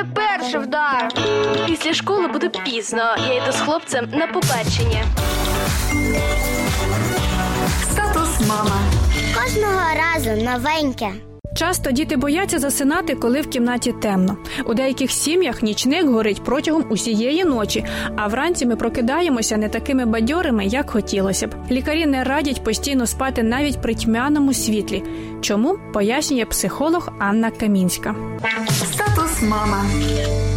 мене перший вдар. Після школи буде пізно. Я йду з хлопцем на побачення. Статус мама. Кожного разу новеньке. Часто діти бояться засинати, коли в кімнаті темно. У деяких сім'ях нічник горить протягом усієї ночі, а вранці ми прокидаємося не такими бадьорими, як хотілося б. Лікарі не радять постійно спати навіть при тьмяному світлі. Чому пояснює психолог Анна Камінська. Статус мама.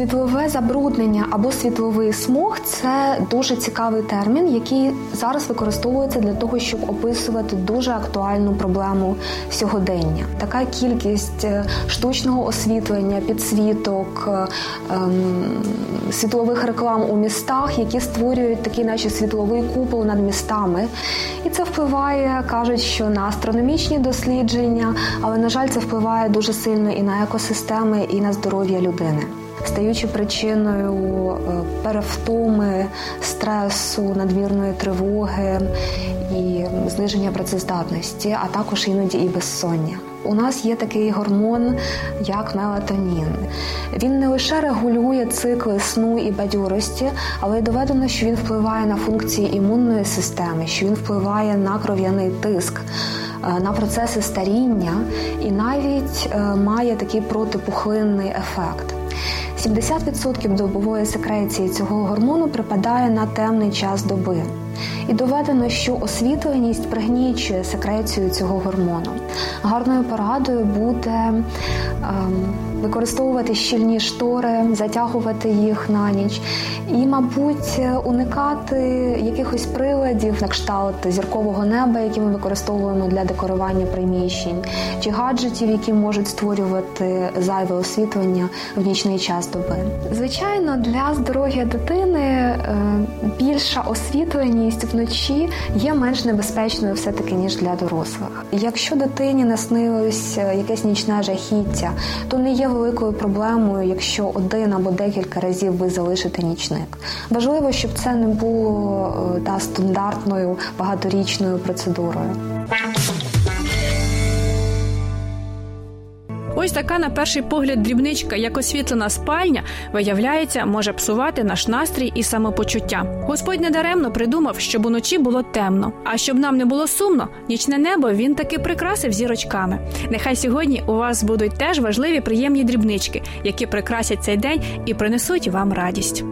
Світлове забруднення або світловий смог це дуже цікавий термін, який зараз використовується для того, щоб описувати дуже актуальну проблему сьогодення. Така кількість е, штучного освітлення, підсвіток, е, ем, світлових реклам у містах, які створюють такий, наче світловий купол над містами. І це впливає, кажуть, що на астрономічні дослідження, але на жаль, це впливає дуже сильно і на екосистеми, і на здоров'я людини стаючи причиною е, перевтоми, стресу, надмірної тривоги і зниження працездатності, а також іноді і безсоння. У нас є такий гормон, як мелатонін. Він не лише регулює цикли сну і бадьорості, але й доведено, що він впливає на функції імунної системи, що він впливає на кров'яний тиск, е, на процеси старіння і навіть е, має такий протипухлинний ефект. 70% добової секреції цього гормону припадає на темний час доби. І доведено, що освітленість пригнічує секрецію цього гормону. Гарною порадою буде ем, використовувати щільні штори, затягувати їх на ніч і, мабуть, уникати якихось приладів на кшталт зіркового неба, які ми використовуємо для декорування приміщень, чи гаджетів, які можуть створювати зайве освітлення в нічний час доби. Звичайно, для здоров'я дитини е, більша освітленість вночі є менш небезпечною все таки ніж для дорослих. Якщо дитині наснилось е, якесь нічне жахіття, то не є великою проблемою, якщо один або декілька разів ви залишите нічник. Важливо, щоб це не було е, та стандартною багаторічною процедурою. Ось така, на перший погляд, дрібничка, як освітлена спальня, виявляється, може псувати наш настрій і самопочуття. Господь недаремно придумав, щоб уночі було темно. А щоб нам не було сумно, нічне небо він таки прикрасив зірочками. Нехай сьогодні у вас будуть теж важливі приємні дрібнички, які прикрасять цей день і принесуть вам радість.